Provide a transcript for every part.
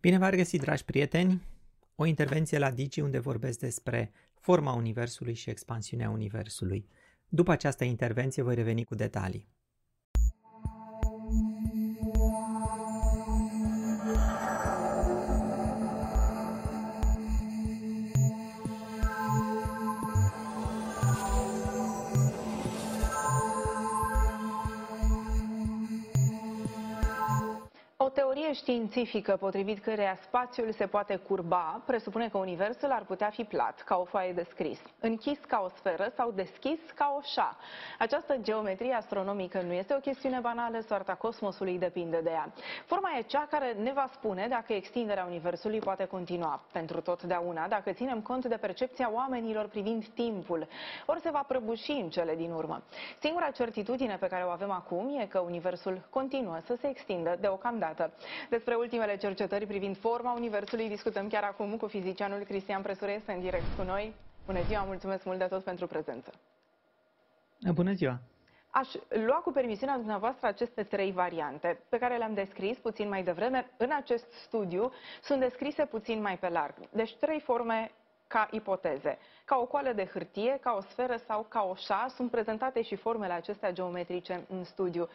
Bine v-ați găsit, dragi prieteni! O intervenție la Digi unde vorbesc despre forma Universului și expansiunea Universului. După această intervenție voi reveni cu detalii. Științifică potrivit căreia spațiul se poate curba presupune că universul ar putea fi plat, ca o foaie de scris, închis ca o sferă sau deschis ca o șa. Această geometrie astronomică nu este o chestiune banală, soarta cosmosului depinde de ea. Forma e cea care ne va spune dacă extinderea universului poate continua pentru totdeauna, dacă ținem cont de percepția oamenilor privind timpul, ori se va prăbuși în cele din urmă. Singura certitudine pe care o avem acum e că universul continuă să se extindă deocamdată. Despre ultimele cercetări privind forma Universului discutăm chiar acum cu fizicianul Cristian Presure, este în direct cu noi. Bună ziua, mulțumesc mult de tot pentru prezență. Bună ziua! Aș lua cu permisiunea dumneavoastră aceste trei variante pe care le-am descris puțin mai devreme. În acest studiu sunt descrise puțin mai pe larg. Deci trei forme ca ipoteze. Ca o coală de hârtie, ca o sferă sau ca o șa, sunt prezentate și formele acestea geometrice în studiu.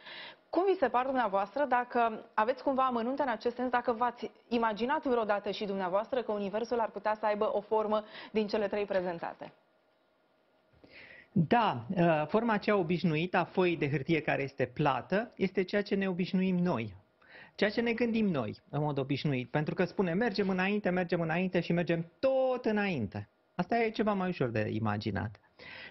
Cum vi se par dumneavoastră, dacă aveți cumva amănunte în acest sens, dacă v-ați imaginat vreodată și dumneavoastră că Universul ar putea să aibă o formă din cele trei prezentate? Da, uh, forma aceea obișnuită a foii de hârtie care este plată este ceea ce ne obișnuim noi, ceea ce ne gândim noi în mod obișnuit, pentru că spune mergem înainte, mergem înainte și mergem tot înainte. Asta e ceva mai ușor de imaginat.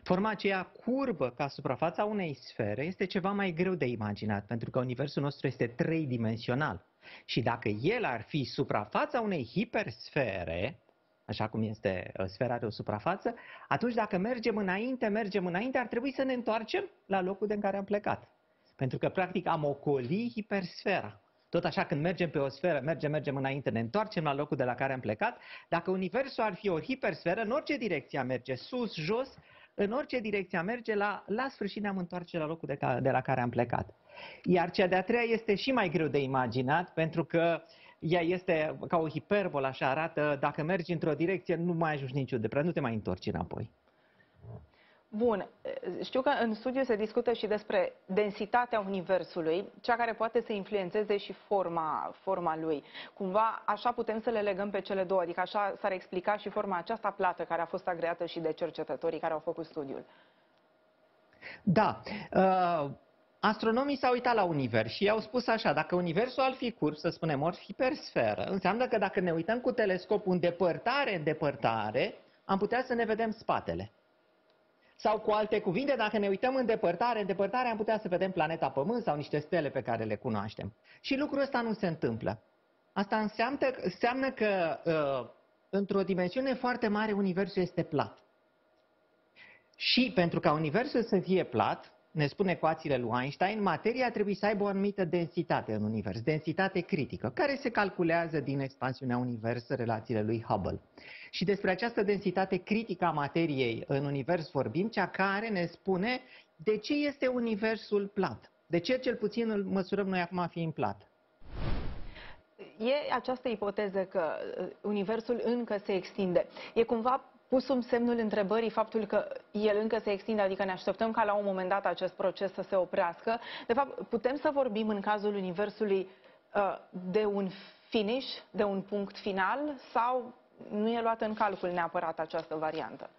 Forma aceea curbă ca suprafața unei sfere este ceva mai greu de imaginat, pentru că universul nostru este tridimensional. Și dacă el ar fi suprafața unei hipersfere, așa cum este uh, sfera de o suprafață, atunci dacă mergem înainte, mergem înainte, ar trebui să ne întoarcem la locul de în care am plecat. Pentru că, practic, am ocoli hipersfera. Tot așa când mergem pe o sferă, mergem, mergem înainte, ne întoarcem la locul de la care am plecat. Dacă universul ar fi o hipersferă, în orice direcție merge, sus, jos, în orice direcție merge, la, la sfârșit ne-am întoarce la locul de, ca, de la care am plecat. Iar cea de-a treia este și mai greu de imaginat, pentru că ea este ca o hiperbolă, așa arată, dacă mergi într-o direcție, nu mai ajungi niciunde, prea nu te mai întorci înapoi. Bun, știu că în studiu se discută și despre densitatea Universului, cea care poate să influențeze și forma, forma lui. Cumva așa putem să le legăm pe cele două, adică așa s-ar explica și forma aceasta plată care a fost agreată și de cercetătorii care au făcut studiul. Da, uh, astronomii s-au uitat la univers și au spus așa, dacă universul ar fi curs, să spunem, ori hipersferă, înseamnă că dacă ne uităm cu telescopul în depărtare, în depărtare, am putea să ne vedem spatele. Sau cu alte cuvinte, dacă ne uităm în depărtare, în depărtare am putea să vedem planeta Pământ sau niște stele pe care le cunoaștem. Și lucrul ăsta nu se întâmplă. Asta înseamnă, înseamnă că uh, într-o dimensiune foarte mare Universul este plat. Și pentru ca Universul să fie plat, ne spun ecuațiile lui Einstein, materia trebuie să aibă o anumită densitate în univers, densitate critică, care se calculează din expansiunea universă, relațiile lui Hubble. Și despre această densitate critică a materiei în univers vorbim, cea care ne spune de ce este universul plat. De ce cel puțin îl măsurăm noi acum fiind plat? E această ipoteză că uh, universul încă se extinde. E cumva pus sub semnul întrebării faptul că el încă se extinde, adică ne așteptăm ca la un moment dat acest proces să se oprească. De fapt, putem să vorbim în cazul Universului uh, de un finish, de un punct final sau nu e luată în calcul neapărat această variantă?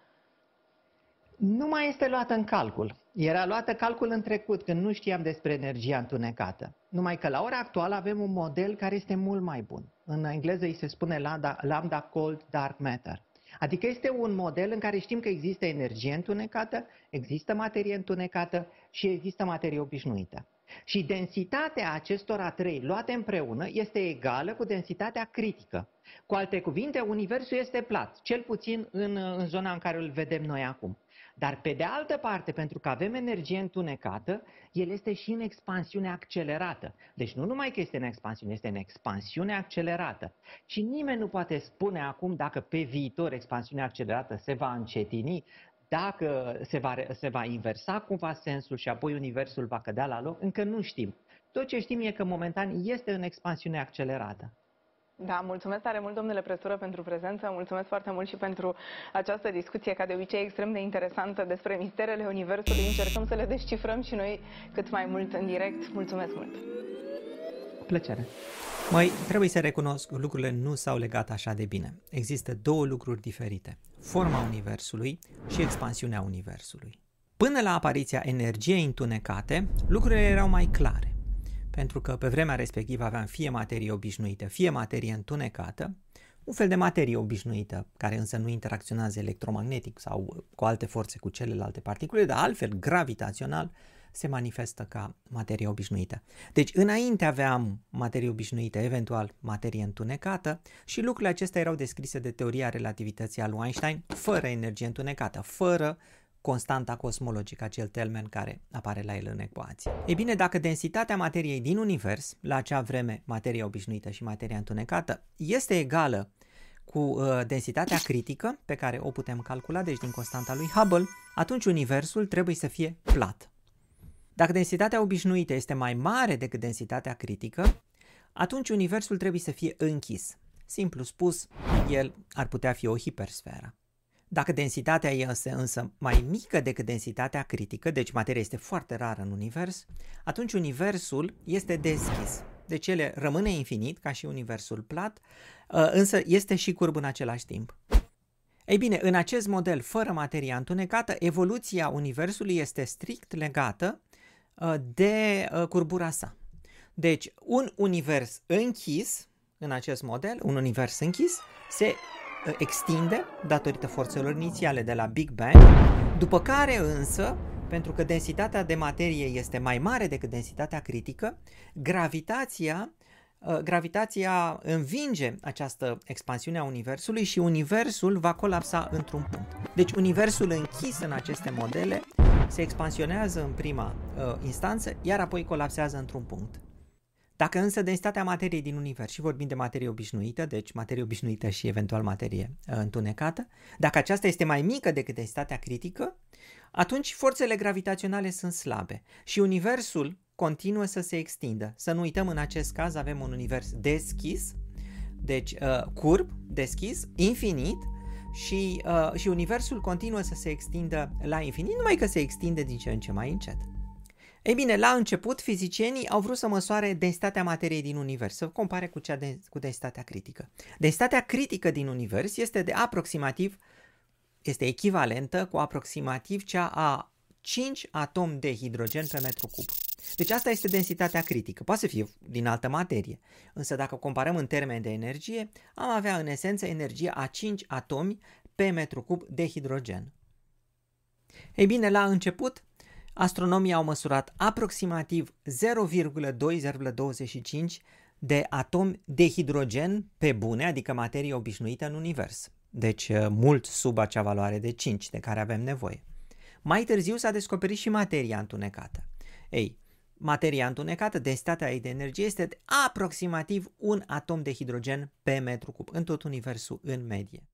Nu mai este luată în calcul. Era luată calcul în trecut, când nu știam despre energia întunecată. Numai că la ora actuală avem un model care este mult mai bun. În engleză îi se spune lambda, lambda cold dark matter. Adică este un model în care știm că există energie întunecată, există materie întunecată și există materie obișnuită. Și densitatea acestora trei luate împreună este egală cu densitatea critică. Cu alte cuvinte, Universul este plat, cel puțin în, în zona în care îl vedem noi acum. Dar pe de altă parte, pentru că avem energie întunecată, el este și în expansiune accelerată. Deci nu numai că este în expansiune, este în expansiune accelerată. Și nimeni nu poate spune acum dacă pe viitor expansiunea accelerată se va încetini, dacă se va, se va inversa cumva sensul și apoi universul va cădea la loc, încă nu știm. Tot ce știm e că momentan este în expansiune accelerată. Da, mulțumesc tare mult, domnule Presură, pentru prezență. Mulțumesc foarte mult și pentru această discuție, ca de obicei, extrem de interesantă despre misterele Universului. Încercăm să le descifrăm și noi cât mai mult în direct. Mulțumesc mult! Plăcere! Mai trebuie să recunosc, lucrurile nu s-au legat așa de bine. Există două lucruri diferite. Forma Universului și expansiunea Universului. Până la apariția energiei întunecate, lucrurile erau mai clare pentru că pe vremea respectivă aveam fie materie obișnuită, fie materie întunecată, un fel de materie obișnuită, care însă nu interacționează electromagnetic sau cu alte forțe cu celelalte particule, dar altfel gravitațional se manifestă ca materie obișnuită. Deci înainte aveam materie obișnuită, eventual materie întunecată și lucrurile acestea erau descrise de teoria relativității a lui Einstein fără energie întunecată, fără constanta cosmologică, acel termen care apare la el în ecuație. E bine, dacă densitatea materiei din univers, la acea vreme materia obișnuită și materia întunecată, este egală cu uh, densitatea critică pe care o putem calcula, deci din constanta lui Hubble, atunci universul trebuie să fie plat. Dacă densitatea obișnuită este mai mare decât densitatea critică, atunci universul trebuie să fie închis. Simplu spus, el ar putea fi o hipersferă. Dacă densitatea este însă mai mică decât densitatea critică, deci materia este foarte rară în univers, atunci universul este deschis. Deci ele rămâne infinit, ca și universul plat, uh, însă este și curb în același timp. Ei bine, în acest model, fără materia întunecată, evoluția universului este strict legată uh, de uh, curbura sa. Deci, un univers închis, în acest model, un univers închis, se extinde datorită forțelor inițiale de la Big Bang, după care însă, pentru că densitatea de materie este mai mare decât densitatea critică, gravitația uh, gravitația învinge această expansiune a Universului și Universul va colapsa într-un punct. Deci Universul închis în aceste modele se expansionează în prima uh, instanță, iar apoi colapsează într-un punct. Dacă însă densitatea materiei din univers, și vorbim de materie obișnuită, deci materie obișnuită și eventual materie uh, întunecată, dacă aceasta este mai mică decât densitatea critică, atunci forțele gravitaționale sunt slabe și universul continuă să se extindă. Să nu uităm, în acest caz avem un univers deschis, deci uh, curb, deschis, infinit, și, uh, și universul continuă să se extindă la infinit, numai că se extinde din ce în ce mai încet. Ei bine, la început, fizicienii au vrut să măsoare densitatea materiei din univers, să compare cu cea de, cu densitatea critică. Densitatea critică din univers este de aproximativ, este echivalentă cu aproximativ cea a 5 atomi de hidrogen pe metru cub. Deci asta este densitatea critică. Poate să fie din altă materie, însă dacă comparăm în termeni de energie, am avea în esență energie a 5 atomi pe metru cub de hidrogen. Ei bine, la început, astronomii au măsurat aproximativ 0,2-0,25 de atomi de hidrogen pe bune, adică materie obișnuită în univers. Deci uh, mult sub acea valoare de 5 de care avem nevoie. Mai târziu s-a descoperit și materia întunecată. Ei, materia întunecată, densitatea ei de energie este de aproximativ un atom de hidrogen pe metru cub în tot universul în medie.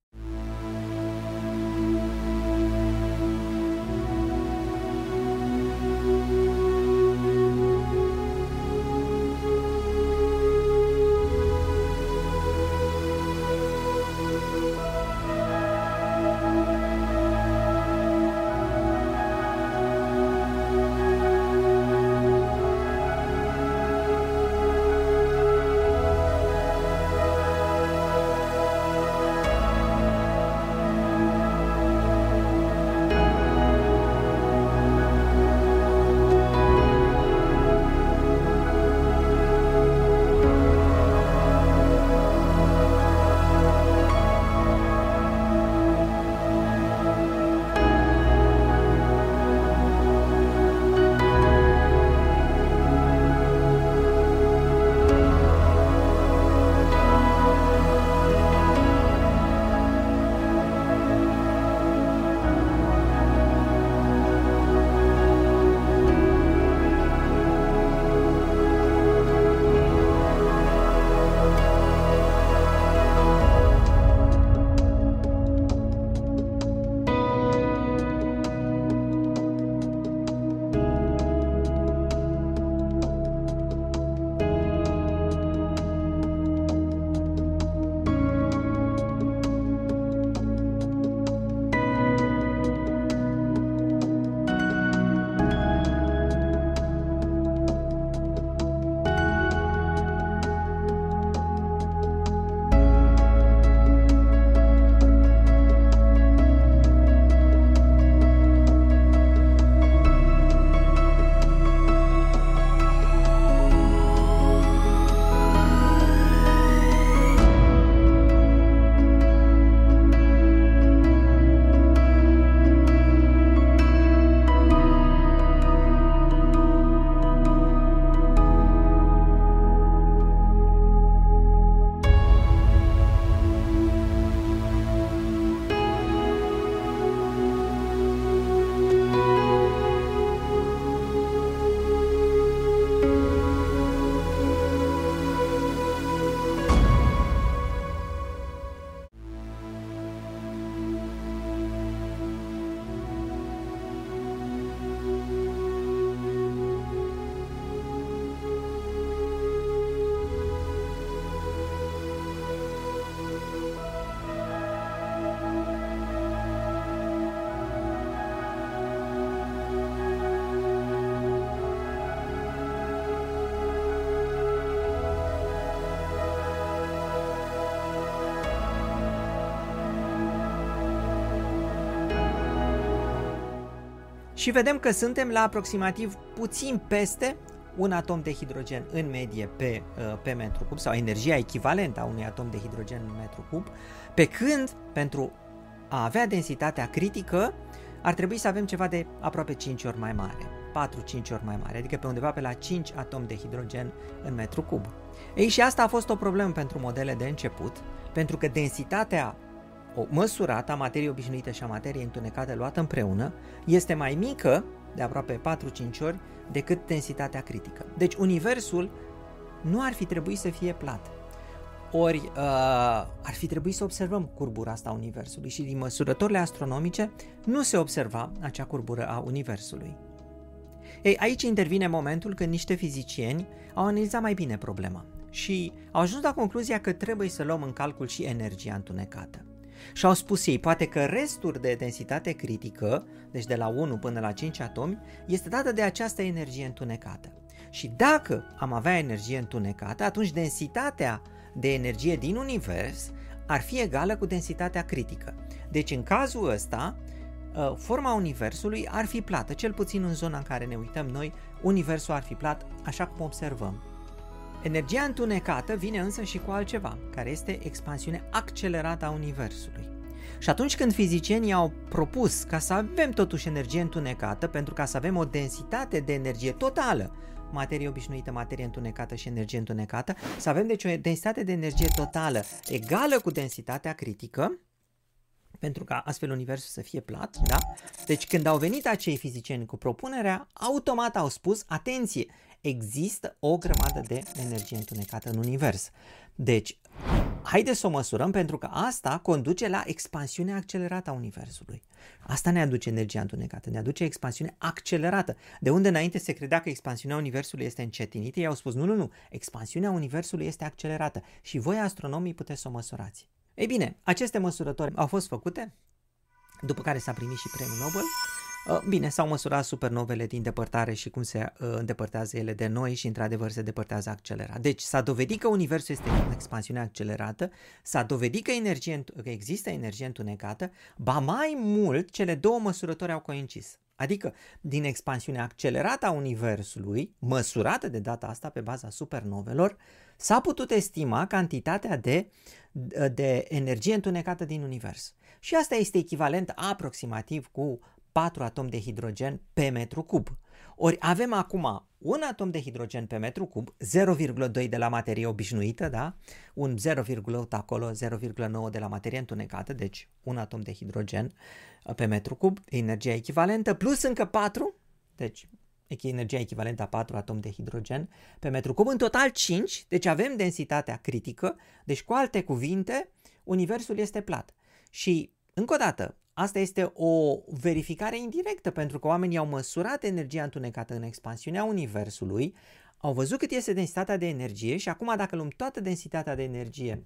Și vedem că suntem la aproximativ puțin peste un atom de hidrogen în medie pe, uh, pe metru cub sau energia echivalentă a unui atom de hidrogen în metru cub, pe când pentru a avea densitatea critică ar trebui să avem ceva de aproape 5 ori mai mare, 4-5 ori mai mare, adică pe undeva pe la 5 atomi de hidrogen în metru cub. Ei, și asta a fost o problemă pentru modele de început, pentru că densitatea o măsurată a materiei obișnuite și a materiei întunecate luată împreună este mai mică, de aproape 4-5 ori, decât densitatea critică. Deci universul nu ar fi trebuit să fie plat. Ori uh, ar fi trebuit să observăm curbura asta a Universului și din măsurătorile astronomice nu se observa acea curbură a Universului. Ei, aici intervine momentul când niște fizicieni au analizat mai bine problema și au ajuns la concluzia că trebuie să luăm în calcul și energia întunecată. Și au spus ei, poate că restul de densitate critică, deci de la 1 până la 5 atomi, este dată de această energie întunecată. Și dacă am avea energie întunecată, atunci densitatea de energie din univers ar fi egală cu densitatea critică. Deci în cazul ăsta, ă, forma universului ar fi plată, cel puțin în zona în care ne uităm noi, universul ar fi plat, așa cum observăm. Energia întunecată vine însă și cu altceva, care este expansiunea accelerată a Universului. Și atunci când fizicienii au propus ca să avem totuși energie întunecată, pentru ca să avem o densitate de energie totală, materie obișnuită, materie întunecată și energie întunecată, să avem deci o densitate de energie totală egală cu densitatea critică, pentru ca astfel universul să fie plat, da? Deci când au venit acei fizicieni cu propunerea, automat au spus, atenție, există o grămadă de energie întunecată în univers. Deci, haideți să o măsurăm pentru că asta conduce la expansiunea accelerată a universului. Asta ne aduce energia întunecată, ne aduce expansiune accelerată. De unde înainte se credea că expansiunea universului este încetinită, ei au spus nu, nu, nu, expansiunea universului este accelerată și voi astronomii puteți să o măsurați. Ei bine, aceste măsurători au fost făcute, după care s-a primit și premiul Nobel Uh, bine, s-au măsurat supernovele din depărtare și cum se uh, îndepărtează ele de noi și într-adevăr se depărtează accelerat. Deci s-a dovedit că Universul este în expansiune accelerată, s-a dovedit că, energie, că există energie întunecată, ba mai mult, cele două măsurători au coincis. Adică, din expansiunea accelerată a Universului, măsurată de data asta pe baza supernovelor, s-a putut estima cantitatea de, de energie întunecată din Univers. Și asta este echivalent aproximativ cu 4 atomi de hidrogen pe metru cub. Ori avem acum un atom de hidrogen pe metru cub, 0,2 de la materie obișnuită, da? un 0,8 acolo, 0,9 de la materie întunecată, deci un atom de hidrogen uh, pe metru cub, energia echivalentă, plus încă 4, deci energia echivalentă a 4 atomi de hidrogen pe metru cub, în total 5, deci avem densitatea critică, deci cu alte cuvinte, universul este plat. Și, încă o dată, Asta este o verificare indirectă pentru că oamenii au măsurat energia întunecată în expansiunea Universului, au văzut cât este densitatea de energie și acum dacă luăm toată densitatea de energie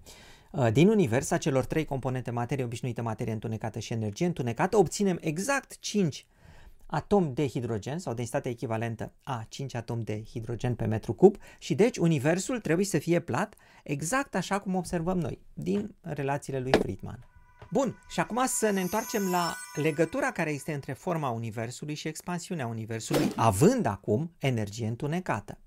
uh, din univers, a celor trei componente, materie obișnuită, materie întunecată și energie întunecată, obținem exact 5 atomi de hidrogen sau densitatea echivalentă a 5 atomi de hidrogen pe metru cub și deci universul trebuie să fie plat exact așa cum observăm noi din relațiile lui Friedman. Bun, și acum să ne întoarcem la legătura care este între forma Universului și expansiunea Universului, având acum energie întunecată.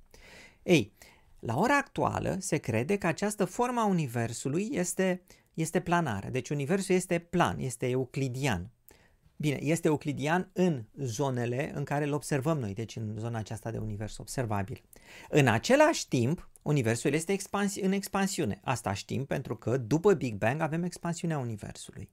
Ei, la ora actuală se crede că această forma Universului este, este planară, deci Universul este plan, este euclidian. Bine, este euclidian în zonele în care îl observăm noi, deci în zona aceasta de univers observabil. În același timp, universul este expansi- în expansiune. Asta știm pentru că după Big Bang avem expansiunea universului.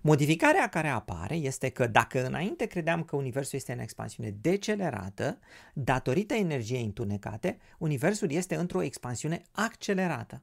Modificarea care apare este că dacă înainte credeam că universul este în expansiune decelerată, datorită energiei întunecate, universul este într-o expansiune accelerată.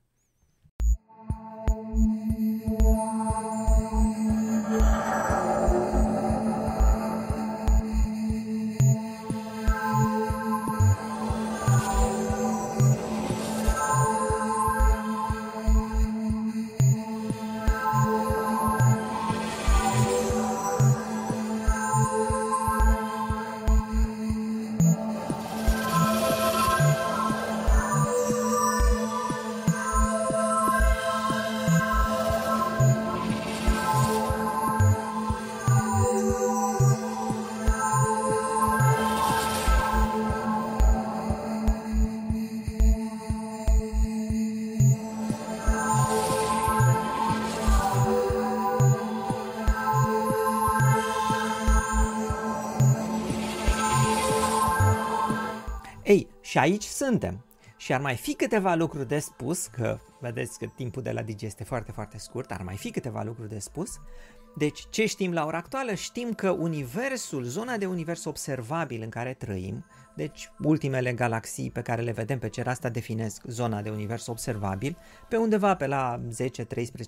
Și aici suntem. Și ar mai fi câteva lucruri de spus, că vedeți că timpul de la Digi este foarte, foarte scurt, ar mai fi câteva lucruri de spus. Deci, ce știm la ora actuală? Știm că universul, zona de univers observabil în care trăim, deci ultimele galaxii pe care le vedem pe cer, asta definesc zona de univers observabil, pe undeva pe la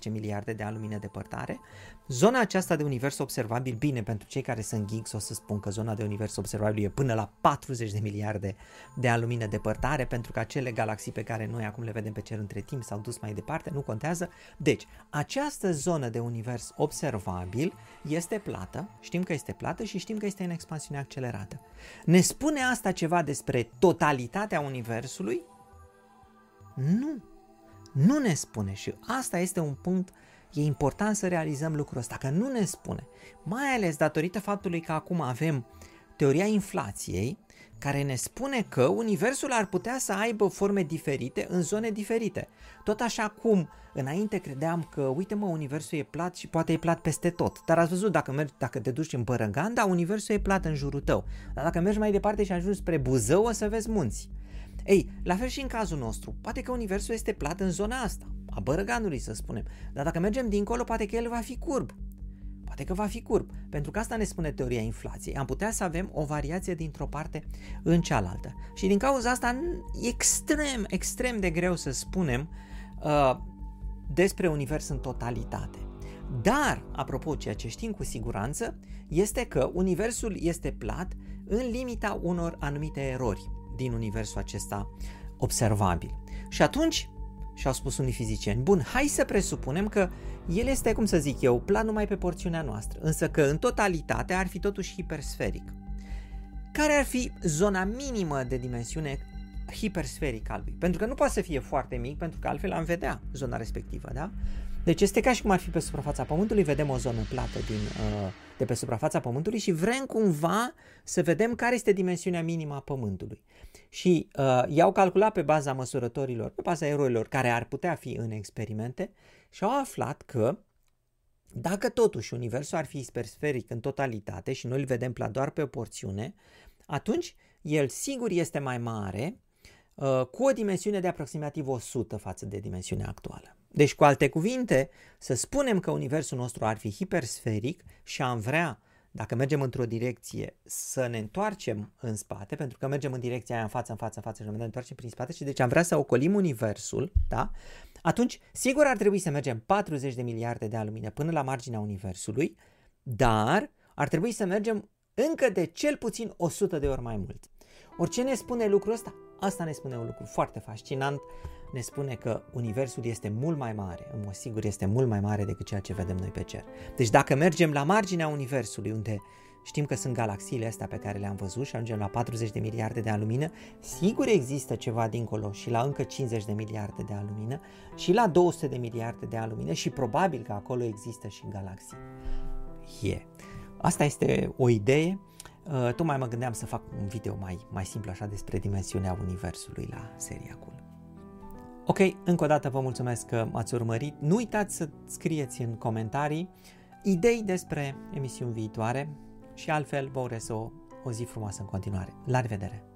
10-13 miliarde de ani lumină depărtare. Zona aceasta de univers observabil, bine, pentru cei care sunt geeks o să spun că zona de univers observabil e până la 40 de miliarde de ani lumină depărtare, pentru că acele galaxii pe care noi acum le vedem pe cer între timp s-au dus mai departe, nu contează. Deci, această zonă de univers observabil este plată, știm că este plată și știm că este în expansiune accelerată. Ne spune asta ceva despre totalitatea Universului? Nu. Nu ne spune și asta este un punct, e important să realizăm lucrul ăsta, că nu ne spune. Mai ales datorită faptului că acum avem teoria inflației, care ne spune că Universul ar putea să aibă forme diferite în zone diferite. Tot așa cum înainte credeam că, uite mă, Universul e plat și poate e plat peste tot. Dar ați văzut, dacă, mergi, dacă te duci în Bărăganda, Universul e plat în jurul tău. Dar dacă mergi mai departe și ajungi spre Buzău, o să vezi munți. Ei, la fel și în cazul nostru, poate că Universul este plat în zona asta, a Bărăganului să spunem, dar dacă mergem dincolo, poate că el va fi curb. Poate că va fi curb, pentru că asta ne spune teoria inflației. Am putea să avem o variație dintr-o parte în cealaltă. Și din cauza asta e extrem, extrem de greu să spunem uh, despre univers în totalitate. Dar, apropo, ceea ce știm cu siguranță este că universul este plat în limita unor anumite erori din universul acesta observabil. Și atunci, și-au spus unii fizicieni, bun, hai să presupunem că el este, cum să zic eu, plan numai pe porțiunea noastră, însă că în totalitate ar fi totuși hipersferic. Care ar fi zona minimă de dimensiune hipersferic al lui? Pentru că nu poate să fie foarte mic, pentru că altfel am vedea zona respectivă, da? Deci este ca și cum ar fi pe suprafața Pământului, vedem o zonă plată din, uh, de pe suprafața Pământului și vrem cumva să vedem care este dimensiunea minimă a Pământului. Și uh, i-au calculat pe baza măsurătorilor, pe baza erorilor care ar putea fi în experimente și au aflat că dacă totuși Universul ar fi hipersferic în totalitate și noi îl vedem plat doar pe o porțiune, atunci el sigur este mai mare uh, cu o dimensiune de aproximativ 100 față de dimensiunea actuală. Deci, cu alte cuvinte, să spunem că universul nostru ar fi hipersferic și am vrea, dacă mergem într-o direcție, să ne întoarcem în spate, pentru că mergem în direcția aia în față, în față, în față și ne întoarcem prin spate și deci am vrea să ocolim universul, da? Atunci, sigur ar trebui să mergem 40 de miliarde de ani până la marginea universului, dar ar trebui să mergem încă de cel puțin 100 de ori mai mult. Orice ne spune lucrul ăsta? Asta ne spune un lucru foarte fascinant ne spune că Universul este mult mai mare, în mod sigur este mult mai mare decât ceea ce vedem noi pe cer. Deci dacă mergem la marginea Universului, unde știm că sunt galaxiile astea pe care le-am văzut și ajungem la 40 de miliarde de ani lumină, sigur există ceva dincolo și la încă 50 de miliarde de ani lumină și la 200 de miliarde de ani lumină și probabil că acolo există și galaxii. E. Yeah. Asta este o idee. Uh, tocmai mă gândeam să fac un video mai, mai simplu așa despre dimensiunea Universului la seria Cool. Ok, încă o dată vă mulțumesc că m-ați urmărit. Nu uitați să scrieți în comentarii idei despre emisiuni viitoare și altfel vă urez o, o zi frumoasă în continuare. La revedere!